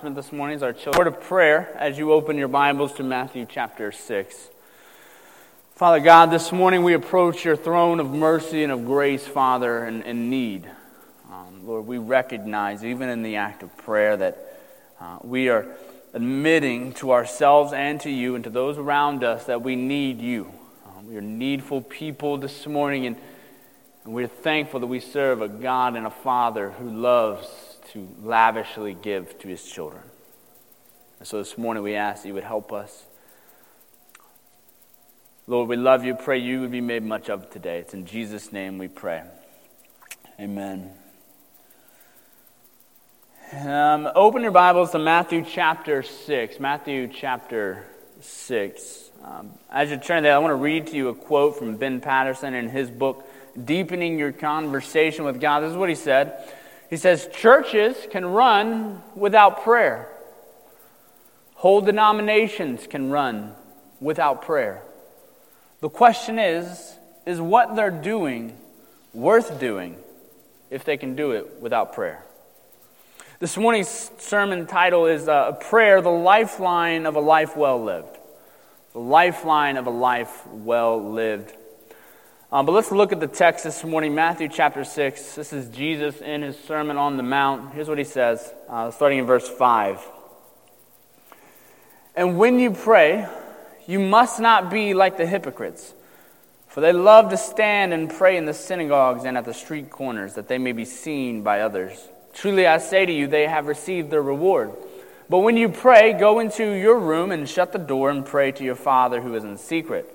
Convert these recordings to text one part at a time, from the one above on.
This morning is our children. word of prayer as you open your Bibles to Matthew chapter 6. Father God, this morning we approach your throne of mercy and of grace, Father, in, in need. Um, Lord, we recognize, even in the act of prayer, that uh, we are admitting to ourselves and to you and to those around us that we need you. Uh, we are needful people this morning, and, and we're thankful that we serve a God and a Father who loves to lavishly give to his children. And so this morning we ask that you would help us. Lord, we love you. Pray you would be made much of today. It's in Jesus' name we pray. Amen. Um, open your Bibles to Matthew chapter 6. Matthew chapter 6. Um, as you turn there, I want to read to you a quote from Ben Patterson in his book, Deepening Your Conversation with God. This is what he said. He says, Churches can run without prayer, whole denominations can run without prayer. The question is, is what they're doing worth doing if they can do it without prayer? This morning's sermon title is uh, Prayer, the Lifeline of a Life Well Lived. The Lifeline of a Life Well Lived. Um, but let's look at the text this morning, Matthew chapter 6. This is Jesus in his Sermon on the Mount. Here's what he says, uh, starting in verse 5. And when you pray, you must not be like the hypocrites, for they love to stand and pray in the synagogues and at the street corners, that they may be seen by others. Truly I say to you, they have received their reward. But when you pray, go into your room and shut the door and pray to your Father who is in secret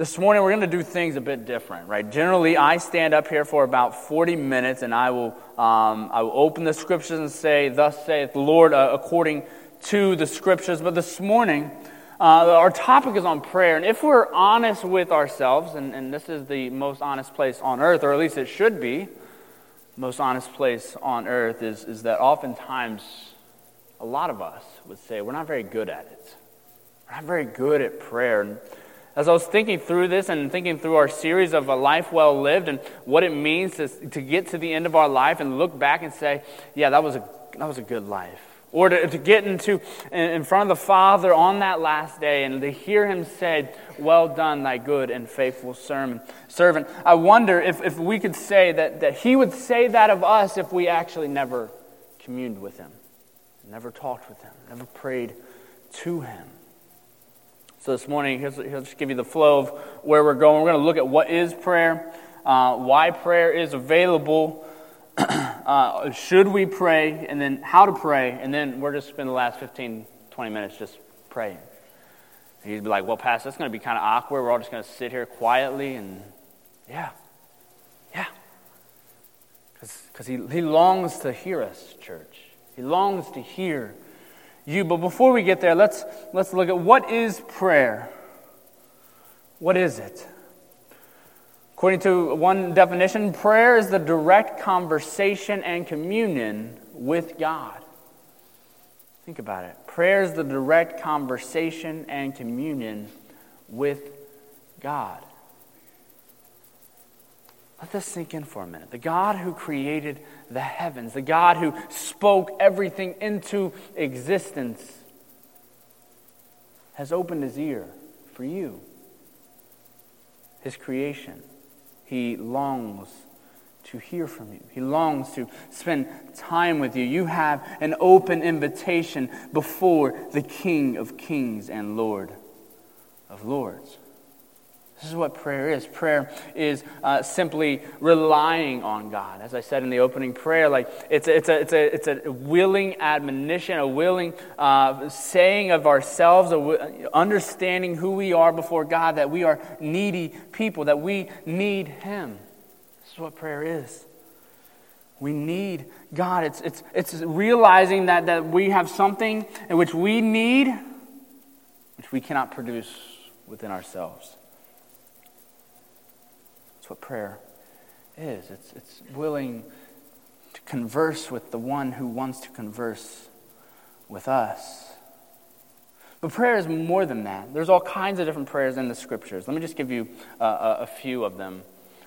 This morning, we're going to do things a bit different, right? Generally, I stand up here for about 40 minutes and I will, um, I will open the scriptures and say, Thus saith the Lord, uh, according to the scriptures. But this morning, uh, our topic is on prayer. And if we're honest with ourselves, and, and this is the most honest place on earth, or at least it should be, most honest place on earth, is, is that oftentimes a lot of us would say, We're not very good at it. We're not very good at prayer. And, as I was thinking through this and thinking through our series of a life well lived and what it means to, to get to the end of our life and look back and say, yeah, that was a, that was a good life. Or to, to get into in front of the Father on that last day and to hear him say, Well done, thy good and faithful sermon, servant. I wonder if, if we could say that, that he would say that of us if we actually never communed with him, never talked with him, never prayed to him. So this morning, here's, here's just give you the flow of where we're going. We're going to look at what is prayer, uh, why prayer is available, uh, should we pray, and then how to pray, and then we're just going to spend the last 15, 20 minutes just praying. And you'd be like, well, Pastor, that's going to be kind of awkward. We're all just going to sit here quietly, and yeah, yeah. Because he, he longs to hear us, church. He longs to hear you. But before we get there, let's, let's look at what is prayer? What is it? According to one definition, prayer is the direct conversation and communion with God. Think about it. Prayer is the direct conversation and communion with God. Let this sink in for a minute. The God who created the heavens, the God who spoke everything into existence, has opened his ear for you, his creation. He longs to hear from you. He longs to spend time with you. You have an open invitation before the King of Kings and Lord of Lords. This is what prayer is. Prayer is uh, simply relying on God. As I said in the opening prayer, like it's a, it's a, it's a, it's a willing admonition, a willing uh, saying of ourselves, understanding who we are before God, that we are needy people, that we need Him. This is what prayer is. We need God. It's, it's, it's realizing that, that we have something in which we need, which we cannot produce within ourselves what prayer is. It's, it's willing to converse with the one who wants to converse with us. But prayer is more than that. There's all kinds of different prayers in the scriptures. Let me just give you uh, a, few of them.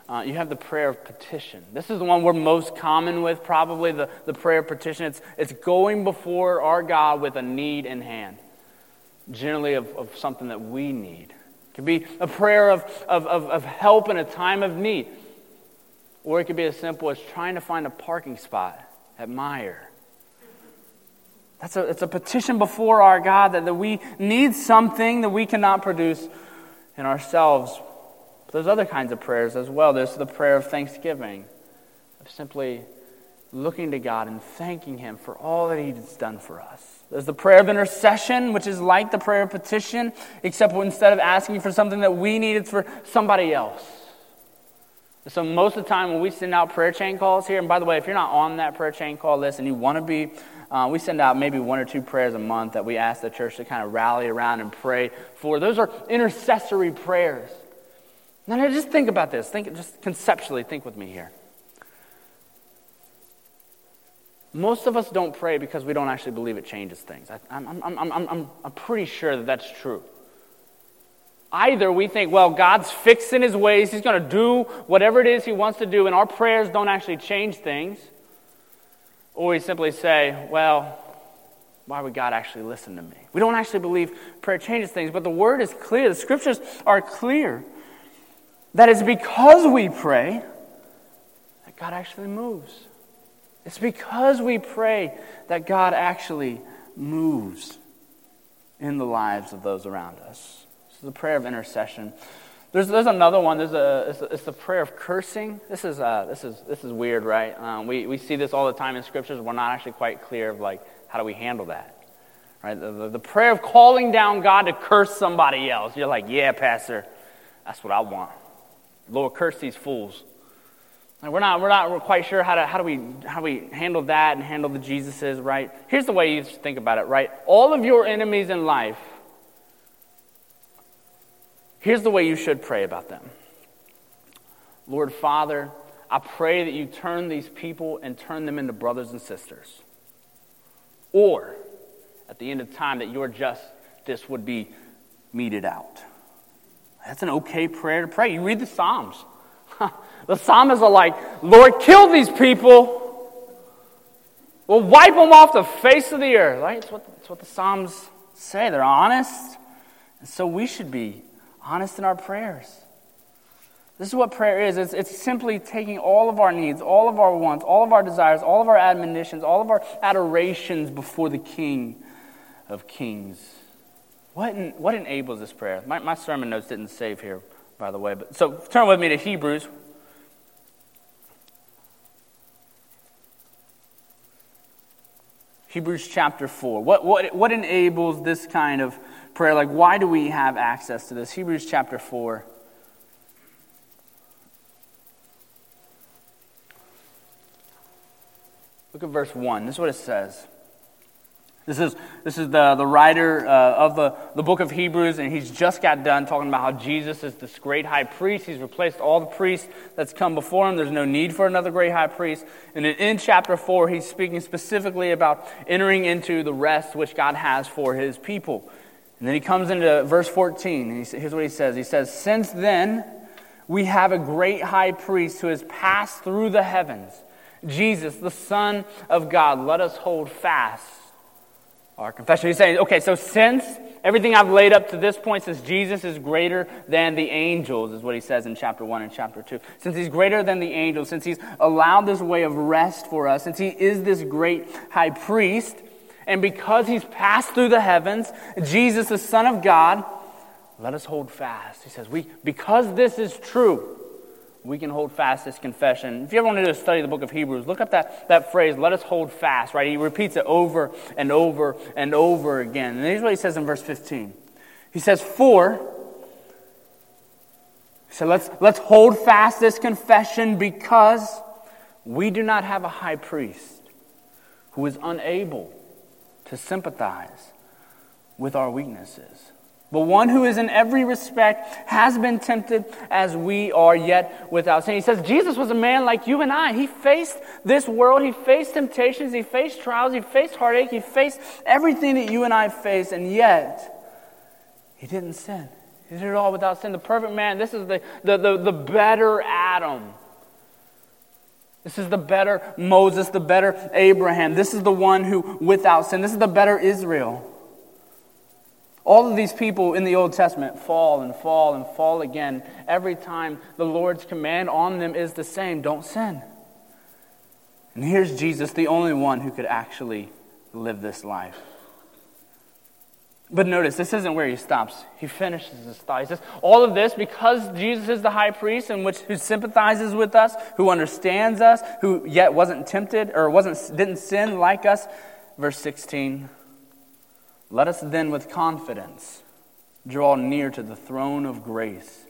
Uh, you have the prayer of petition. This is the one we're most common with, probably the, the prayer of petition. It's, it's going before our God with a need in hand, generally of, of something that we need. It could be a prayer of, of, of, of help in a time of need. Or it could be as simple as trying to find a parking spot at Meijer. That's a, it's a petition before our God that, that we need something that we cannot produce in ourselves. But there's other kinds of prayers as well. There's the prayer of thanksgiving, of simply looking to God and thanking Him for all that He's done for us. There's the prayer of intercession, which is like the prayer of petition, except instead of asking for something that we need, it's for somebody else. So, most of the time when we send out prayer chain calls here, and by the way, if you're not on that prayer chain call list and you want to be, uh, we send out maybe one or two prayers a month that we ask the church to kind of rally around and pray for. Those are intercessory prayers. Now, just think about this. Think, just conceptually, think with me here. Most of us don't pray because we don't actually believe it changes things. I, am I'm, I'm, I'm, I'm pretty sure that that's true. Either we think, well, God's fixing his ways, he's going to do whatever it is he wants to do, and our prayers don't actually change things. Or we simply say, well, why would God actually listen to me? We don't actually believe prayer changes things, but the word is clear. The scriptures are clear that it's because we pray that God actually moves. It's because we pray that God actually moves in the lives of those around us. This is a prayer of intercession. There's, there's another one. There's a, it's, it's the prayer of cursing. This is, uh, this is, this is weird, right? Um, we, we see this all the time in scriptures. We're not actually quite clear of like, how do we handle that? Right? The, the, the prayer of calling down God to curse somebody else. You're like, yeah, Pastor, that's what I want. Lord, curse these fools. We're not, we're not we're quite sure how, to, how, do we, how we handle that and handle the Jesuses, right? Here's the way you should think about it, right? All of your enemies in life, here's the way you should pray about them. Lord Father, I pray that you turn these people and turn them into brothers and sisters. Or, at the end of time, that your justice would be meted out. That's an okay prayer to pray. You read the Psalms. The psalmists are like, Lord, kill these people. We'll wipe them off the face of the earth. Right? That's what, that's what the Psalms say. They're honest. And so we should be honest in our prayers. This is what prayer is it's, it's simply taking all of our needs, all of our wants, all of our desires, all of our admonitions, all of our adorations before the King of Kings. What, what enables this prayer? My, my sermon notes didn't save here, by the way. But, so turn with me to Hebrews Hebrews chapter 4. What, what, what enables this kind of prayer? Like, why do we have access to this? Hebrews chapter 4. Look at verse 1. This is what it says. This is, this is the, the writer uh, of the, the book of Hebrews, and he's just got done talking about how Jesus is this great high priest. He's replaced all the priests that's come before him. There's no need for another great high priest. And in, in chapter 4, he's speaking specifically about entering into the rest which God has for his people. And then he comes into verse 14, and he, here's what he says He says, Since then we have a great high priest who has passed through the heavens, Jesus, the Son of God. Let us hold fast our confession. He's saying, okay, so since everything I've laid up to this point, since Jesus is greater than the angels, is what he says in chapter 1 and chapter 2. Since he's greater than the angels, since he's allowed this way of rest for us, since he is this great high priest, and because he's passed through the heavens, Jesus, the Son of God, let us hold fast. He says, we, because this is true, we can hold fast this confession. If you ever want to study the book of Hebrews, look up that, that phrase, let us hold fast, right? He repeats it over and over and over again. And here's what he says in verse 15. He says, For, so let's, let's hold fast this confession because we do not have a high priest who is unable to sympathize with our weaknesses but one who is in every respect has been tempted as we are, yet without sin. He says Jesus was a man like you and I. He faced this world, he faced temptations, he faced trials, he faced heartache, he faced everything that you and I face, and yet he didn't sin. He did it all without sin. The perfect man. This is the, the, the, the better Adam. This is the better Moses, the better Abraham. This is the one who without sin. This is the better Israel. All of these people in the Old Testament fall and fall and fall again. Every time the Lord's command on them is the same don't sin. And here's Jesus, the only one who could actually live this life. But notice, this isn't where he stops. He finishes his thought. All of this because Jesus is the high priest and which, who sympathizes with us, who understands us, who yet wasn't tempted or wasn't, didn't sin like us. Verse 16 let us then with confidence draw near to the throne of grace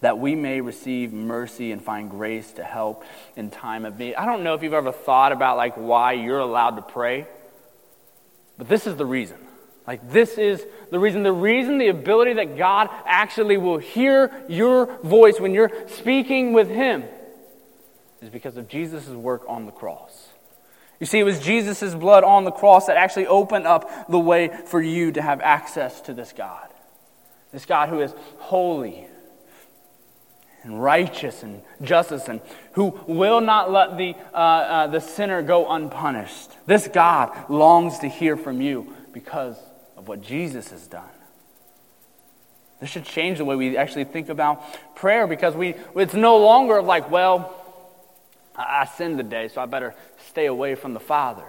that we may receive mercy and find grace to help in time of need. I don't know if you've ever thought about like why you're allowed to pray, but this is the reason. Like this is the reason the reason the ability that God actually will hear your voice when you're speaking with him is because of Jesus' work on the cross. You see, it was Jesus' blood on the cross that actually opened up the way for you to have access to this God. This God who is holy and righteous and justice and who will not let the, uh, uh, the sinner go unpunished. This God longs to hear from you because of what Jesus has done. This should change the way we actually think about prayer because we, it's no longer like, well, I sinned today, so I better stay away from the Father.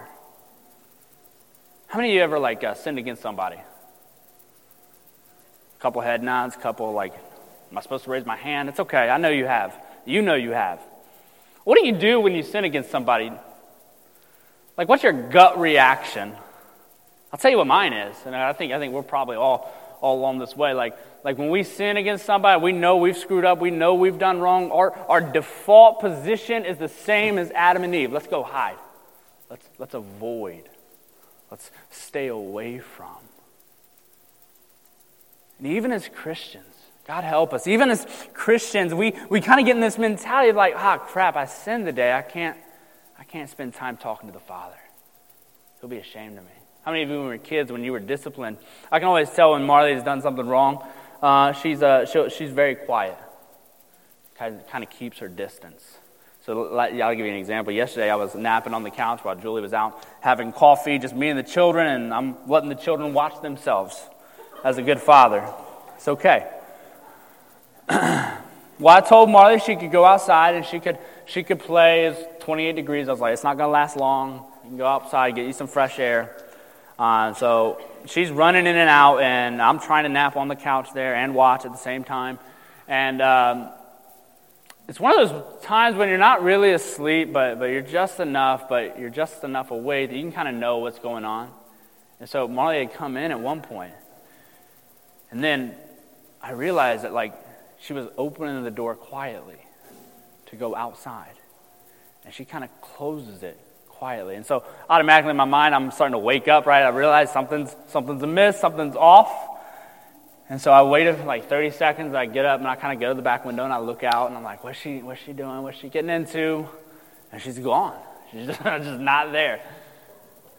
How many of you ever like uh, sinned against somebody? A couple head nods, a couple like, am I supposed to raise my hand? It's okay. I know you have. You know you have. What do you do when you sin against somebody? Like, what's your gut reaction? I'll tell you what mine is, and I think I think we're probably all all along this way. Like, like when we sin against somebody, we know we've screwed up, we know we've done wrong. Our, our default position is the same as Adam and Eve. Let's go hide. Let's, let's avoid. Let's stay away from. And even as Christians, God help us, even as Christians, we, we kind of get in this mentality of like, ah, crap, I sinned today. I can't, I can't spend time talking to the Father. He'll be ashamed of me. How many of you, when were kids, when you were disciplined, I can always tell when Marley has done something wrong. Uh, she's, uh, she's very quiet, kind kind of keeps her distance. So I'll give you an example. Yesterday, I was napping on the couch while Julie was out having coffee, just me and the children, and I'm letting the children watch themselves. As a good father, it's okay. well, I told Marley she could go outside and she could she could play. It's 28 degrees. I was like, it's not gonna last long. You can go outside, get you some fresh air. Uh, so she's running in and out, and I'm trying to nap on the couch there and watch at the same time. And um, it's one of those times when you're not really asleep, but, but you're just enough, but you're just enough awake that you can kind of know what's going on. And so Marley had come in at one point, and then I realized that like she was opening the door quietly to go outside, and she kind of closes it quietly. And so automatically in my mind, I'm starting to wake up, right? I realize something's, something's amiss, something's off. And so I waited like 30 seconds. I get up and I kind of go to the back window and I look out and I'm like, what's she, what's she doing? What's she getting into? And she's gone. She's just, just not there.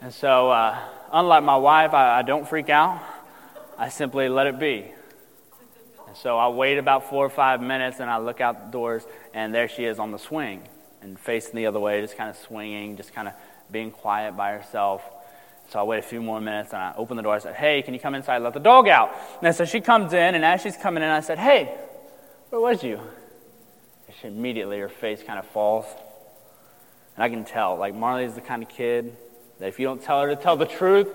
And so, uh, unlike my wife, I, I don't freak out. I simply let it be. And so I wait about four or five minutes and I look out the doors and there she is on the swing and facing the other way, just kind of swinging, just kind of being quiet by herself. So I wait a few more minutes and I open the door. I said, Hey, can you come inside? Let the dog out. And so she comes in, and as she's coming in, I said, Hey, where was you? And she immediately, her face kind of falls. And I can tell, like, Marley's the kind of kid that if you don't tell her to tell the truth,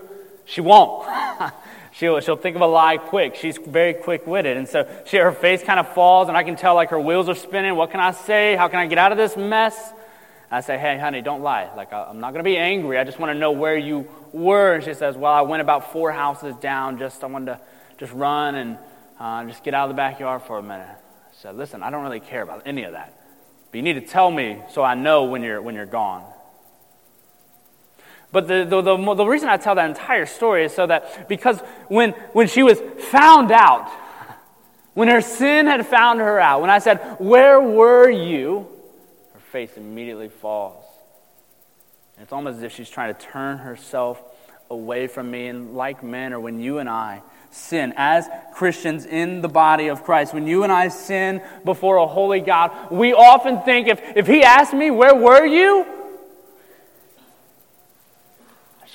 she won't. she'll, she'll think of a lie quick. She's very quick witted. And so she, her face kind of falls, and I can tell like her wheels are spinning. What can I say? How can I get out of this mess? I say, hey, honey, don't lie. Like, I'm not going to be angry. I just want to know where you were. And she says, well, I went about four houses down. Just, I wanted to just run and uh, just get out of the backyard for a minute. I said, listen, I don't really care about any of that. But you need to tell me so I know when you're, when you're gone. But the, the, the, the reason I tell that entire story is so that because when, when she was found out, when her sin had found her out, when I said, Where were you? her face immediately falls. And it's almost as if she's trying to turn herself away from me. And like men, or when you and I sin as Christians in the body of Christ, when you and I sin before a holy God, we often think if, if He asked me, Where were you?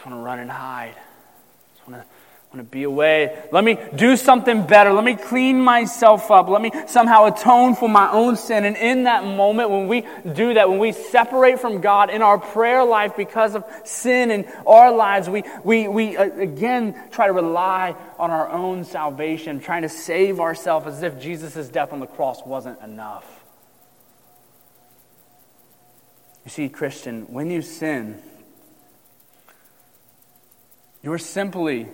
Just want to run and hide. I just want to, want to be away. Let me do something better. Let me clean myself up. Let me somehow atone for my own sin. And in that moment, when we do that, when we separate from God in our prayer life because of sin in our lives, we, we, we uh, again try to rely on our own salvation, trying to save ourselves as if Jesus' death on the cross wasn't enough. You see, Christian, when you sin, you're simply,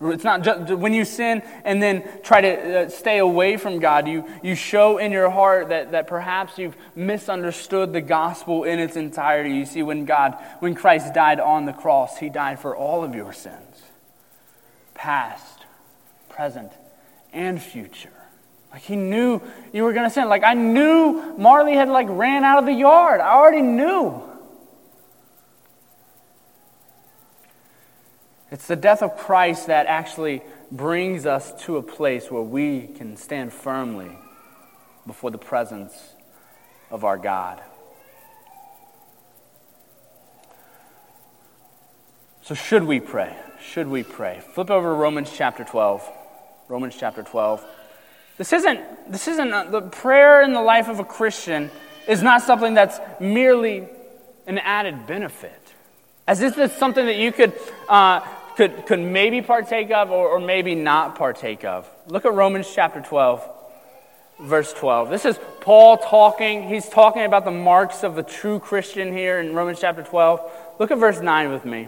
it's not just when you sin and then try to uh, stay away from God, you, you show in your heart that, that perhaps you've misunderstood the gospel in its entirety. You see, when God, when Christ died on the cross, he died for all of your sins past, present, and future. Like he knew you were going to sin. Like I knew Marley had like ran out of the yard. I already knew. It's the death of Christ that actually brings us to a place where we can stand firmly before the presence of our God. So, should we pray? Should we pray? Flip over to Romans chapter 12. Romans chapter 12. This isn't, this isn't a, the prayer in the life of a Christian is not something that's merely an added benefit. As if it's something that you could uh, could, could maybe partake of or, or maybe not partake of. Look at Romans chapter 12, verse 12. This is Paul talking. He's talking about the marks of the true Christian here in Romans chapter 12. Look at verse 9 with me.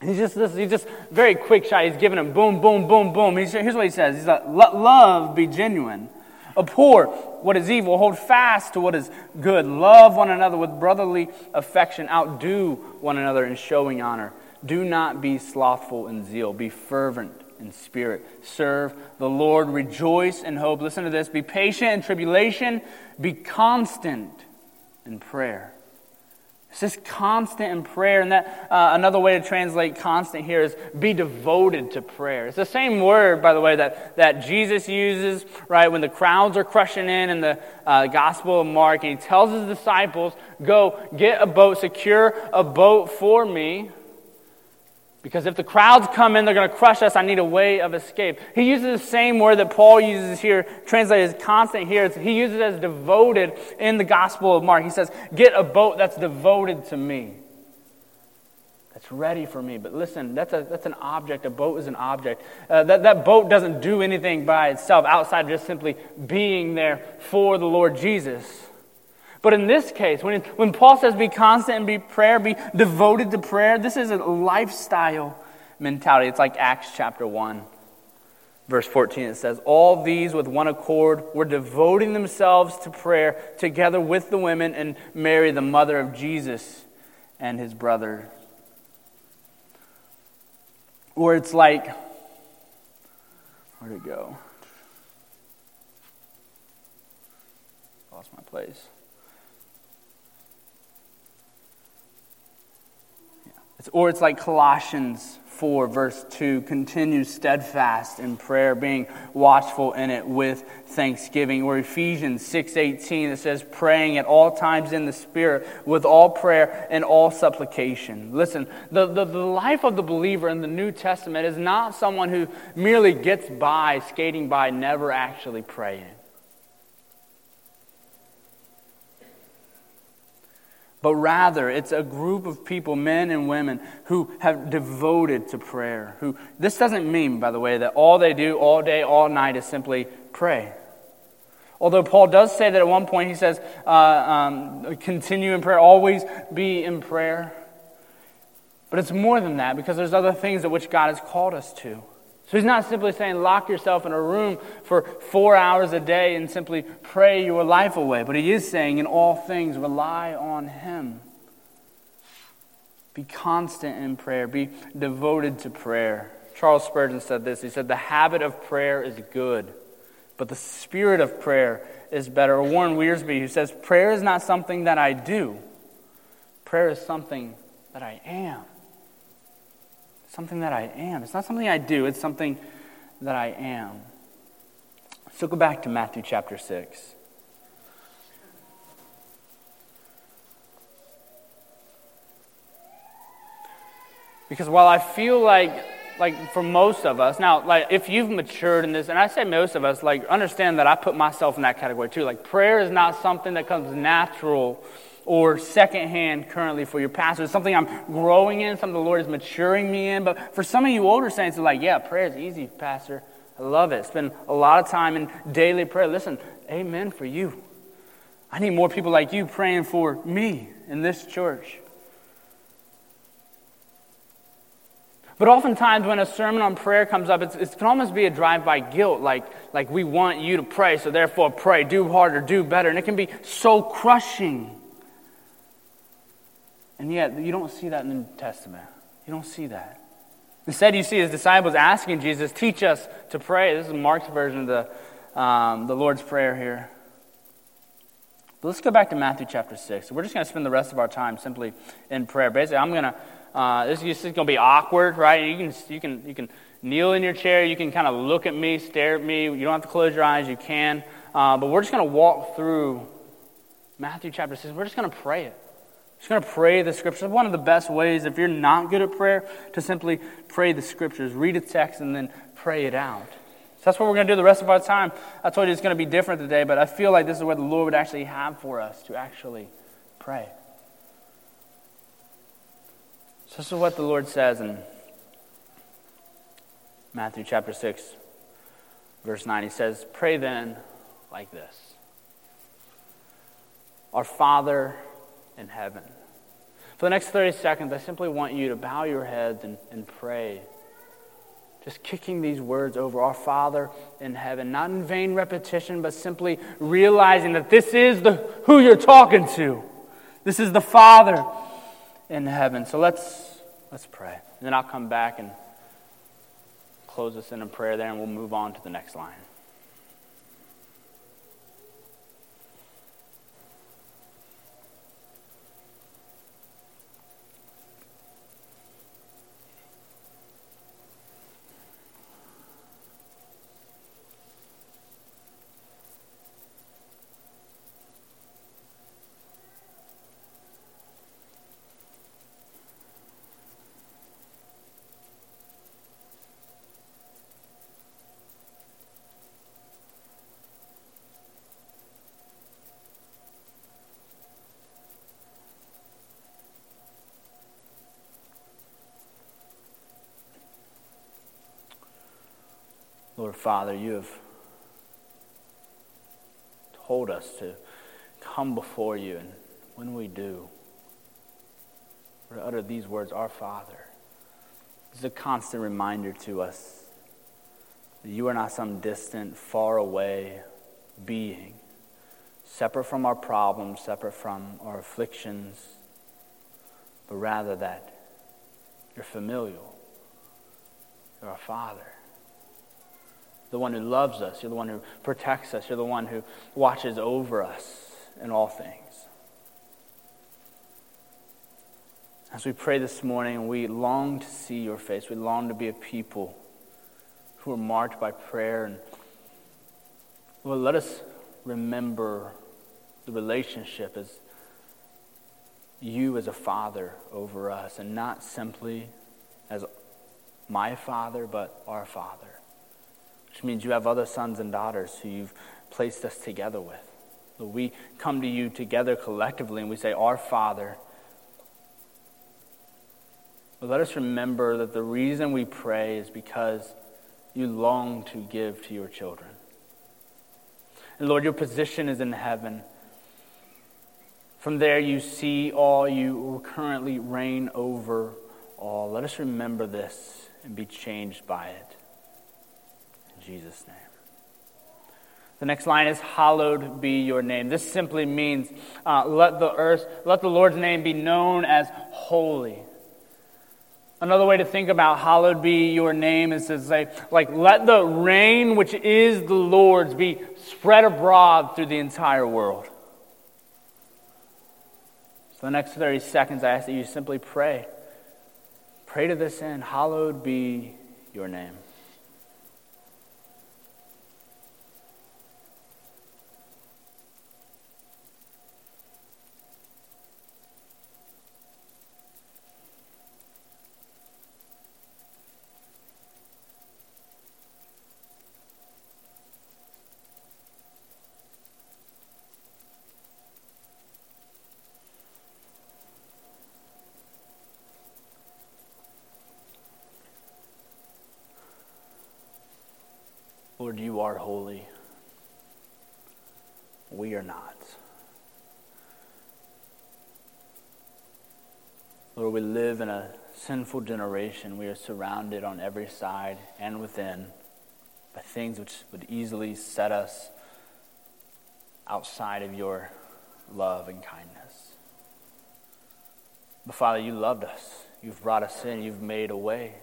He's just, he's just very quick shot. He's giving him boom, boom, boom, boom. He's, here's what he says. He's like, Let love be genuine. Abhor what is evil. Hold fast to what is good. Love one another with brotherly affection. Outdo one another in showing honor. Do not be slothful in zeal, be fervent in spirit. Serve the Lord, rejoice in hope. Listen to this be patient in tribulation, be constant in prayer. It's just constant in prayer. And that uh, another way to translate constant here is be devoted to prayer. It's the same word, by the way, that, that Jesus uses, right, when the crowds are crushing in in the uh, Gospel of Mark. And he tells his disciples, Go get a boat, secure a boat for me because if the crowds come in, they're going to crush us. I need a way of escape. He uses the same word that Paul uses here, translated as constant here. He uses it as devoted in the Gospel of Mark. He says, Get a boat that's devoted to me, that's ready for me. But listen, that's, a, that's an object. A boat is an object. Uh, that, that boat doesn't do anything by itself outside of just simply being there for the Lord Jesus. But in this case, when, when Paul says be constant and be prayer, be devoted to prayer, this is a lifestyle mentality. It's like Acts chapter 1, verse 14. It says, All these with one accord were devoting themselves to prayer together with the women and Mary, the mother of Jesus, and his brother. Or it's like, where'd it go? Lost my place. Or it's like Colossians 4, verse 2 continue steadfast in prayer, being watchful in it with thanksgiving. Or Ephesians 6 18, it says, praying at all times in the Spirit with all prayer and all supplication. Listen, the, the, the life of the believer in the New Testament is not someone who merely gets by, skating by, never actually praying. But rather it's a group of people, men and women, who have devoted to prayer. Who this doesn't mean, by the way, that all they do all day, all night is simply pray. Although Paul does say that at one point, he says, uh, um, continue in prayer, always be in prayer. But it's more than that because there's other things at which God has called us to. So he's not simply saying lock yourself in a room for four hours a day and simply pray your life away, but he is saying in all things rely on him. Be constant in prayer, be devoted to prayer. Charles Spurgeon said this. He said, The habit of prayer is good but the spirit of prayer is better. Warren Wiersbe, who says, Prayer is not something that I do, prayer is something that I am. Something that I am. It's not something I do, it's something that I am. So go back to Matthew chapter 6. Because while I feel like like for most of us now like if you've matured in this and i say most of us like understand that i put myself in that category too like prayer is not something that comes natural or secondhand currently for your pastor. It's something i'm growing in something the lord is maturing me in. But for some of you older saints it's like yeah prayer is easy pastor. I love it. Spend a lot of time in daily prayer. Listen amen for you. I need more people like you praying for me in this church. But oftentimes, when a sermon on prayer comes up, it can almost be a drive by guilt, like, like we want you to pray, so therefore pray, do harder, do better. And it can be so crushing. And yet, you don't see that in the New Testament. You don't see that. Instead, you see his disciples asking Jesus, Teach us to pray. This is Mark's version of the, um, the Lord's Prayer here. But let's go back to Matthew chapter 6. We're just going to spend the rest of our time simply in prayer. Basically, I'm going to uh, this is going to be awkward, right? You can, you, can, you can kneel in your chair. You can kind of look at me, stare at me. You don't have to close your eyes. You can. Uh, but we're just going to walk through Matthew chapter 6. We're just going to pray it. Just going to pray the scriptures. One of the best ways, if you're not good at prayer, to simply pray the scriptures. Read a text and then pray it out. So that's what we're going to do the rest of our time. I told you it's going to be different today, but I feel like this is what the Lord would actually have for us to actually pray. So this is what the Lord says in Matthew chapter 6, verse 9. He says, Pray then like this Our Father in heaven. For the next 30 seconds, I simply want you to bow your heads and, and pray. Just kicking these words over our Father in heaven, not in vain repetition, but simply realizing that this is the, who you're talking to. This is the Father in heaven. So let's, let's pray. And then I'll come back and close us in a prayer there, and we'll move on to the next line. Lord Father, you have told us to come before you, and when we do, to utter these words, Our Father. It's a constant reminder to us that you are not some distant, far away being, separate from our problems, separate from our afflictions, but rather that you're familial. You're our Father the one who loves us. You're the one who protects us. You're the one who watches over us in all things. As we pray this morning, we long to see your face. We long to be a people who are marked by prayer. And let us remember the relationship as you as a father over us, and not simply as my father, but our father which means you have other sons and daughters who you've placed us together with. We come to you together collectively and we say, Our Father. But let us remember that the reason we pray is because you long to give to your children. And Lord, your position is in heaven. From there, you see all, you currently reign over all. Let us remember this and be changed by it. Jesus' name. The next line is, Hallowed be your name. This simply means, uh, let the earth, let the Lord's name be known as holy. Another way to think about hallowed be your name is to say, like, let the reign which is the Lord's be spread abroad through the entire world. So, the next 30 seconds, I ask that you simply pray. Pray to this end, hallowed be your name. Lord, you are holy. We are not. Lord, we live in a sinful generation. We are surrounded on every side and within by things which would easily set us outside of your love and kindness. But Father, you loved us. You've brought us in. You've made a way.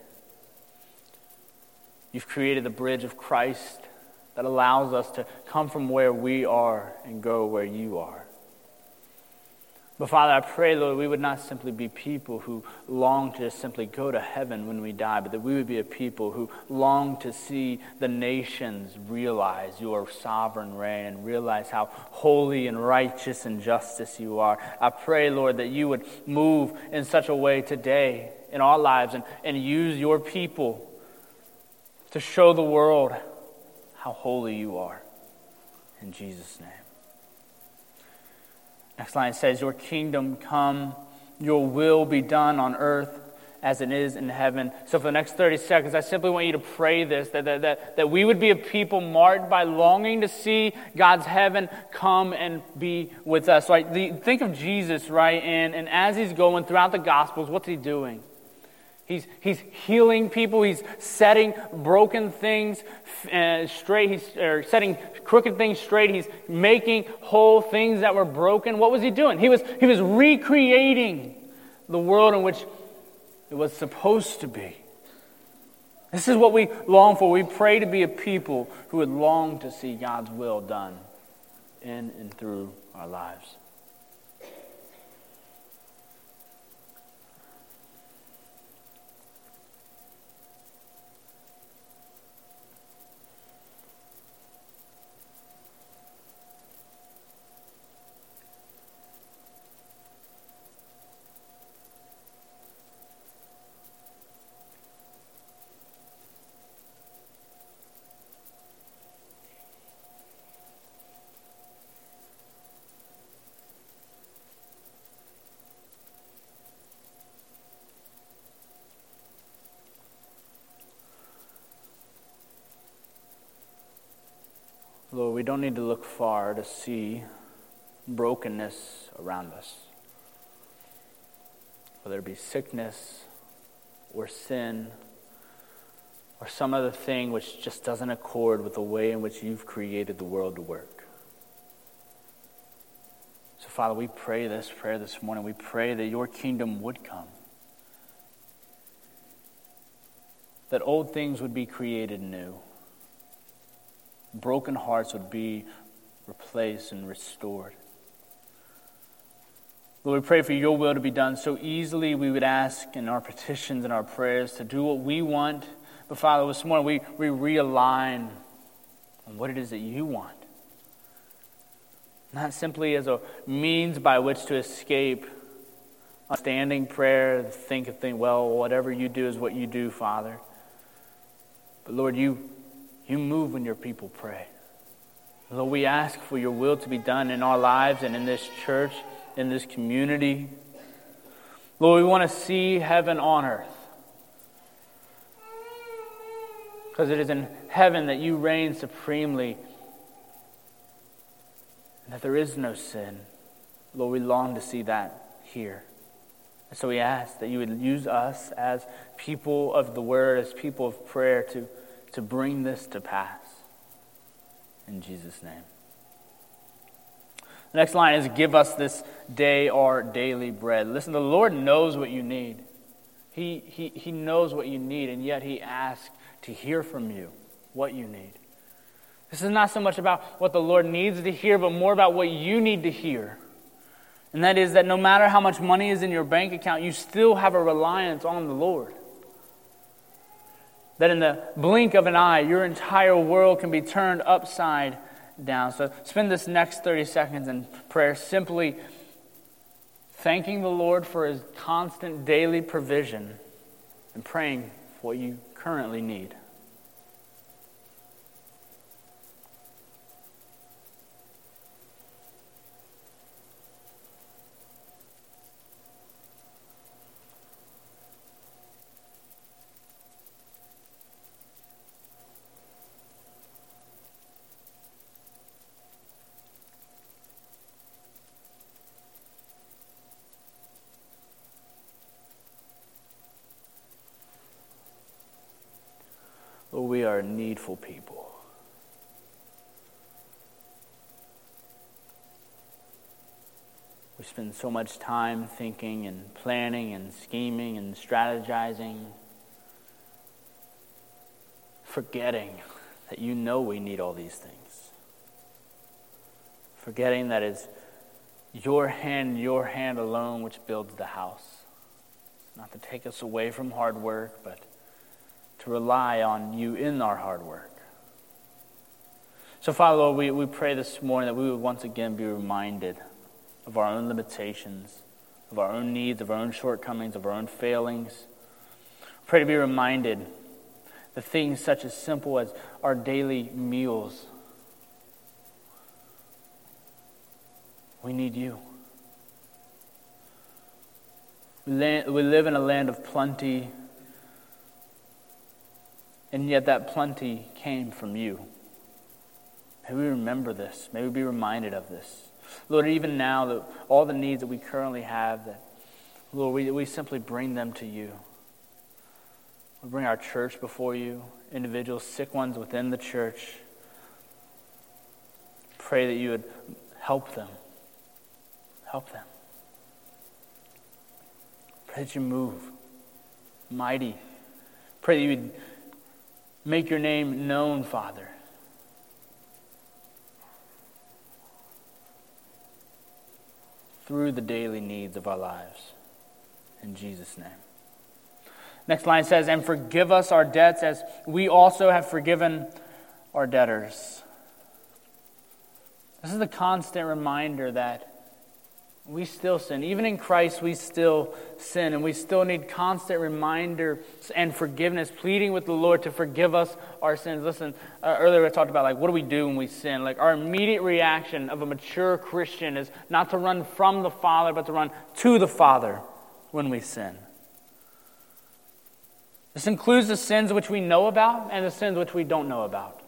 You've created the bridge of Christ that allows us to come from where we are and go where you are. But Father, I pray, Lord, we would not simply be people who long to just simply go to heaven when we die, but that we would be a people who long to see the nations realize your sovereign reign and realize how holy and righteous and justice you are. I pray, Lord, that you would move in such a way today in our lives and, and use your people to show the world how holy you are. In Jesus' name. Next line says, Your kingdom come, your will be done on earth as it is in heaven. So, for the next 30 seconds, I simply want you to pray this that, that, that, that we would be a people marked by longing to see God's heaven come and be with us. Right? The, think of Jesus, right? And, and as he's going throughout the Gospels, what's he doing? He's, he's healing people. He's setting broken things uh, straight. He's or setting crooked things straight. He's making whole things that were broken. What was he doing? He was, he was recreating the world in which it was supposed to be. This is what we long for. We pray to be a people who would long to see God's will done in and through our lives. Lord, we don't need to look far to see brokenness around us. Whether it be sickness or sin or some other thing which just doesn't accord with the way in which you've created the world to work. So, Father, we pray this prayer this morning. We pray that your kingdom would come, that old things would be created new broken hearts would be replaced and restored. Lord, we pray for your will to be done so easily. We would ask in our petitions and our prayers to do what we want. But Father, this morning we, we realign on what it is that you want. Not simply as a means by which to escape standing prayer, think of think, well, whatever you do is what you do, Father. But Lord, you you move when your people pray. Lord, we ask for your will to be done in our lives and in this church, in this community. Lord, we want to see heaven on earth. Because it is in heaven that you reign supremely and that there is no sin. Lord, we long to see that here. And so we ask that you would use us as people of the word, as people of prayer to, to bring this to pass. In Jesus' name. The next line is Give us this day our daily bread. Listen, the Lord knows what you need. He, he, he knows what you need, and yet He asks to hear from you what you need. This is not so much about what the Lord needs to hear, but more about what you need to hear. And that is that no matter how much money is in your bank account, you still have a reliance on the Lord. That in the blink of an eye, your entire world can be turned upside down. So spend this next 30 seconds in prayer simply thanking the Lord for his constant daily provision and praying for what you currently need. we are needful people. We spend so much time thinking and planning and scheming and strategizing, forgetting that you know we need all these things. Forgetting that it's your hand, your hand alone, which builds the house. Not to take us away from hard work, but to rely on you in our hard work. So, Father, Lord, we, we pray this morning that we would once again be reminded of our own limitations, of our own needs, of our own shortcomings, of our own failings. Pray to be reminded the things such as simple as our daily meals. We need you. We live in a land of plenty and yet that plenty came from you. May we remember this. May we be reminded of this. Lord, even now, that all the needs that we currently have, that, Lord, we, we simply bring them to you. We bring our church before you, individuals, sick ones within the church. Pray that you would help them. Help them. Pray that you move. Mighty. Pray that you would Make your name known, Father. Through the daily needs of our lives. In Jesus' name. Next line says, And forgive us our debts as we also have forgiven our debtors. This is the constant reminder that we still sin. Even in Christ, we still sin, and we still need constant reminder and forgiveness, pleading with the Lord to forgive us our sins. Listen, uh, earlier I talked about like what do we do when we sin? Like our immediate reaction of a mature Christian is not to run from the Father, but to run to the Father when we sin. This includes the sins which we know about and the sins which we don't know about.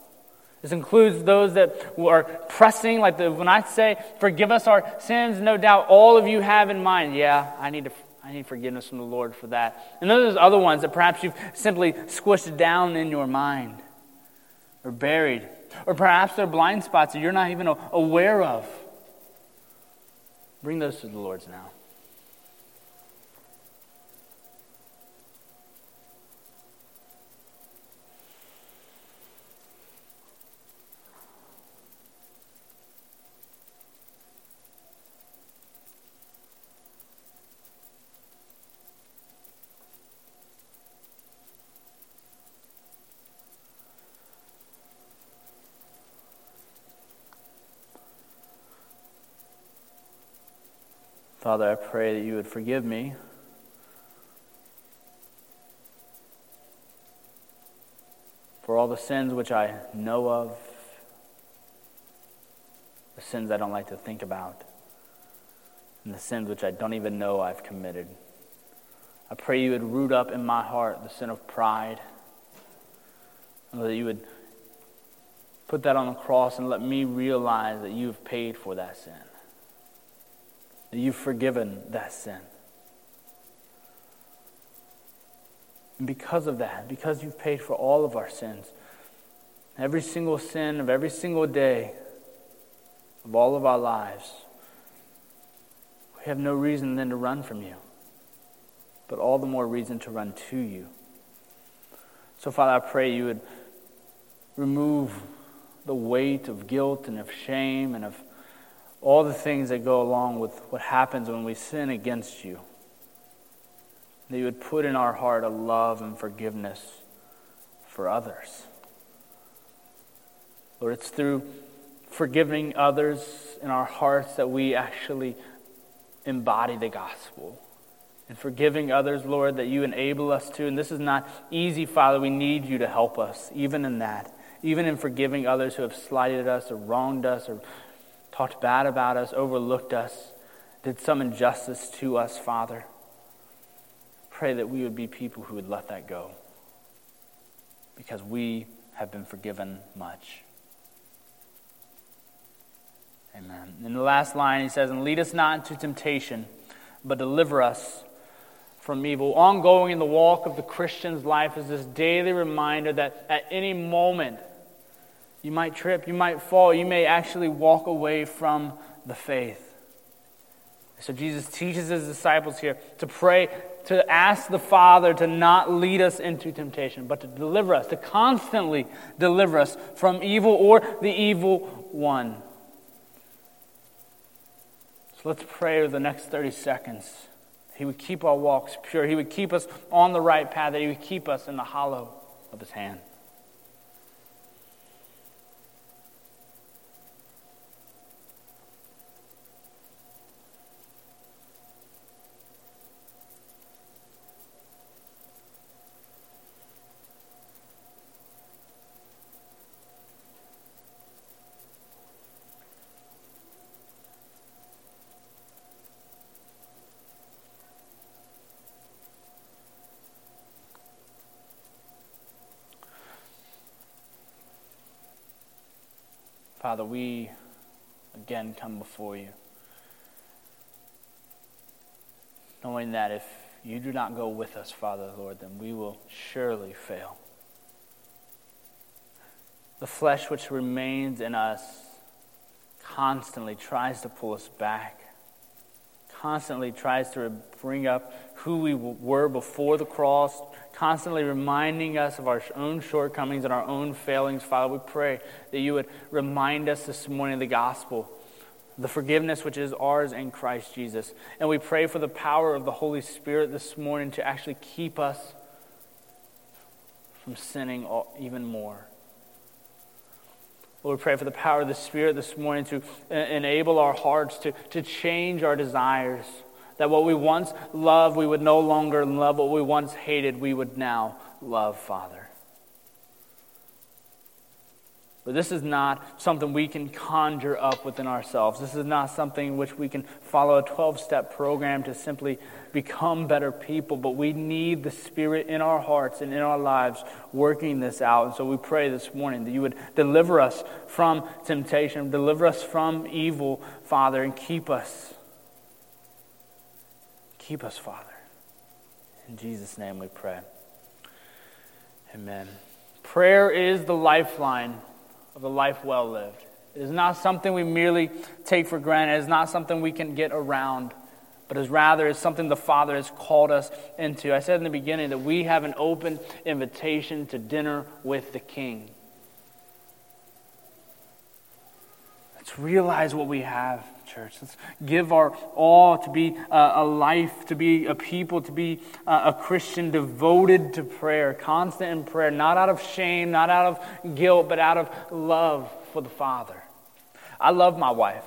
This includes those that are pressing, like the, when I say, forgive us our sins, no doubt all of you have in mind, yeah, I need, to, I need forgiveness from the Lord for that. And those are other ones that perhaps you've simply squished down in your mind or buried. Or perhaps they're blind spots that you're not even aware of. Bring those to the Lord's now. Father, I pray that you would forgive me. For all the sins which I know of the sins I don't like to think about, and the sins which I don't even know I've committed. I pray you would root up in my heart the sin of pride, and that you would put that on the cross and let me realize that you've paid for that sin, that you've forgiven that sin. And because of that, because you've paid for all of our sins, every single sin of every single day of all of our lives, we have no reason then to run from you, but all the more reason to run to you. So, Father, I pray you would remove the weight of guilt and of shame and of all the things that go along with what happens when we sin against you that you would put in our heart a love and forgiveness for others. Lord, it's through forgiving others in our hearts that we actually embody the gospel. And forgiving others, Lord, that you enable us to. And this is not easy, Father. We need you to help us, even in that. Even in forgiving others who have slighted us or wronged us or talked bad about us, overlooked us, did some injustice to us, Father pray that we would be people who would let that go because we have been forgiven much. Amen. In the last line, he says, And lead us not into temptation, but deliver us from evil. Ongoing in the walk of the Christian's life is this daily reminder that at any moment you might trip, you might fall, you may actually walk away from the faith. So Jesus teaches his disciples here to pray, to ask the Father to not lead us into temptation, but to deliver us, to constantly deliver us from evil or the evil one. So let's pray the next 30 seconds. He would keep our walks pure. He would keep us on the right path, that He would keep us in the hollow of His hand. Father, we again come before you, knowing that if you do not go with us, Father, Lord, then we will surely fail. The flesh which remains in us constantly tries to pull us back, constantly tries to bring up who we were before the cross, constantly reminding us of our own shortcomings and our own failings. Father, we pray that you would remind us this morning of the gospel, the forgiveness which is ours in Christ Jesus. And we pray for the power of the Holy Spirit this morning to actually keep us from sinning even more. Lord, we pray for the power of the Spirit this morning to enable our hearts to, to change our desires that what we once loved, we would no longer love. What we once hated, we would now love, Father. But this is not something we can conjure up within ourselves. This is not something which we can follow a 12 step program to simply become better people. But we need the Spirit in our hearts and in our lives working this out. And so we pray this morning that you would deliver us from temptation, deliver us from evil, Father, and keep us Keep us, Father. In Jesus' name we pray. Amen. Prayer is the lifeline of a life well lived. It is not something we merely take for granted. It is not something we can get around, but is rather is something the Father has called us into. I said in the beginning that we have an open invitation to dinner with the King. Let's realize what we have church. Let's give our all to be a, a life, to be a people, to be a, a Christian devoted to prayer, constant in prayer, not out of shame, not out of guilt, but out of love for the Father. I love my wife.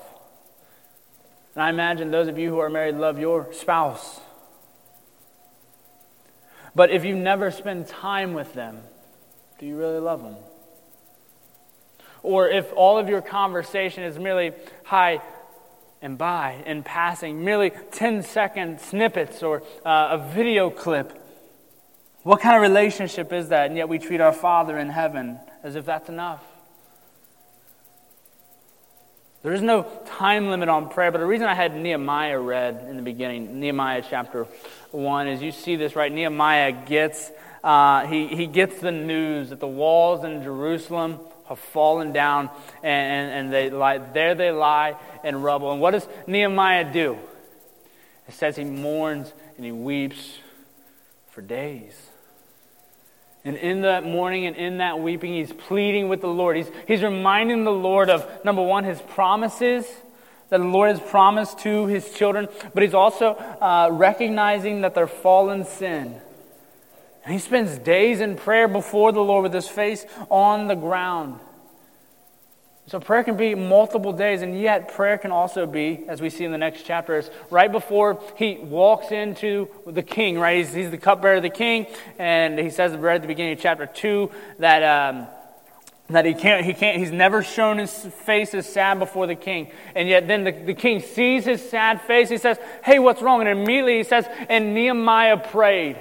And I imagine those of you who are married love your spouse. But if you never spend time with them, do you really love them? or if all of your conversation is merely hi and bye in passing, merely 10 second snippets or uh, a video clip. What kind of relationship is that? And yet we treat our Father in heaven as if that's enough. There is no time limit on prayer, but the reason I had Nehemiah read in the beginning, Nehemiah chapter 1, is you see this, right? Nehemiah gets, uh, he, he gets the news that the walls in Jerusalem have fallen down, and, and, they lie, there they lie in rubble. And what does Nehemiah do? It says he mourns and he weeps for days. And in that mourning and in that weeping, he's pleading with the Lord. He's, he's reminding the Lord of, number one, his promises that the Lord has promised to his children, but he's also uh, recognizing that they're fallen sin. And he spends days in prayer before the Lord with his face on the ground. So prayer can be multiple days, and yet prayer can also be, as we see in the next chapter, is right before he walks into the king, right? He's, he's the cupbearer of the king, and he says right at the beginning of chapter 2 that, um, that he can't, he can't, he's never shown his face as sad before the king. And yet then the, the king sees his sad face, he says, hey, what's wrong? And immediately he says, and Nehemiah prayed.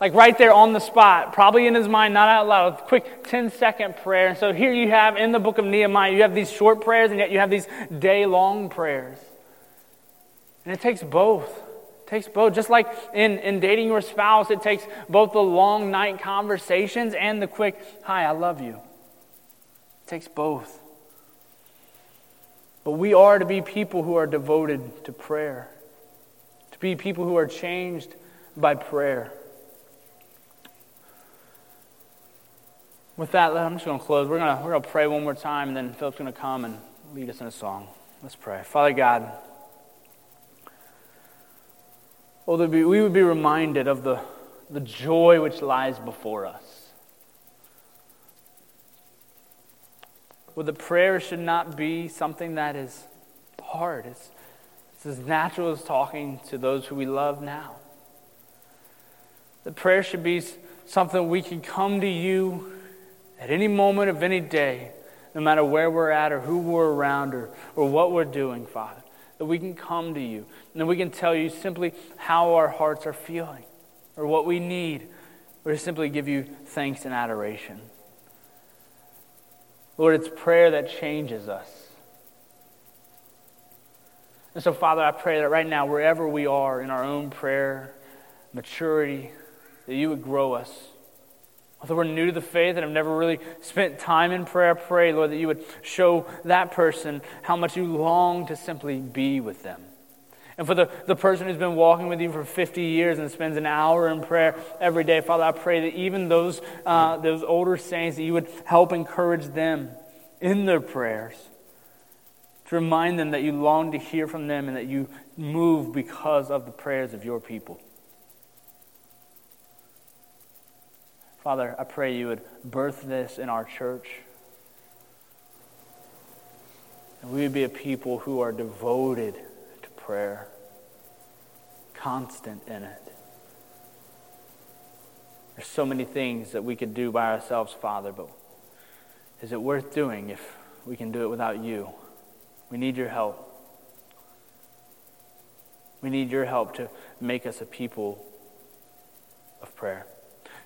Like right there on the spot, probably in his mind, not out loud, quick 10 second prayer. And so here you have in the book of Nehemiah, you have these short prayers and yet you have these day long prayers. And it takes both. It takes both. Just like in, in dating your spouse, it takes both the long night conversations and the quick, hi, I love you. It takes both. But we are to be people who are devoted to prayer, to be people who are changed by prayer. With that, I'm just going to close. We're going to, we're going to pray one more time, and then Philip's going to come and lead us in a song. Let's pray. Father God, oh, we would be reminded of the, the joy which lies before us. Well, the prayer should not be something that is hard. It's, it's as natural as talking to those who we love now. The prayer should be something we can come to you at any moment of any day, no matter where we're at or who we're around or, or what we're doing, Father, that we can come to you and that we can tell you simply how our hearts are feeling or what we need, or to simply give you thanks and adoration. Lord, it's prayer that changes us. And so, Father, I pray that right now, wherever we are in our own prayer, maturity, that you would grow us. Although we're new to the faith and have never really spent time in prayer, pray, Lord, that you would show that person how much you long to simply be with them. And for the, the person who's been walking with you for 50 years and spends an hour in prayer every day, Father, I pray that even those, uh, those older saints, that you would help encourage them in their prayers. To remind them that you long to hear from them and that you move because of the prayers of your people. Father, I pray you would birth this in our church. And we would be a people who are devoted to prayer, constant in it. There's so many things that we could do by ourselves, Father, but is it worth doing if we can do it without you? We need your help. We need your help to make us a people of prayer.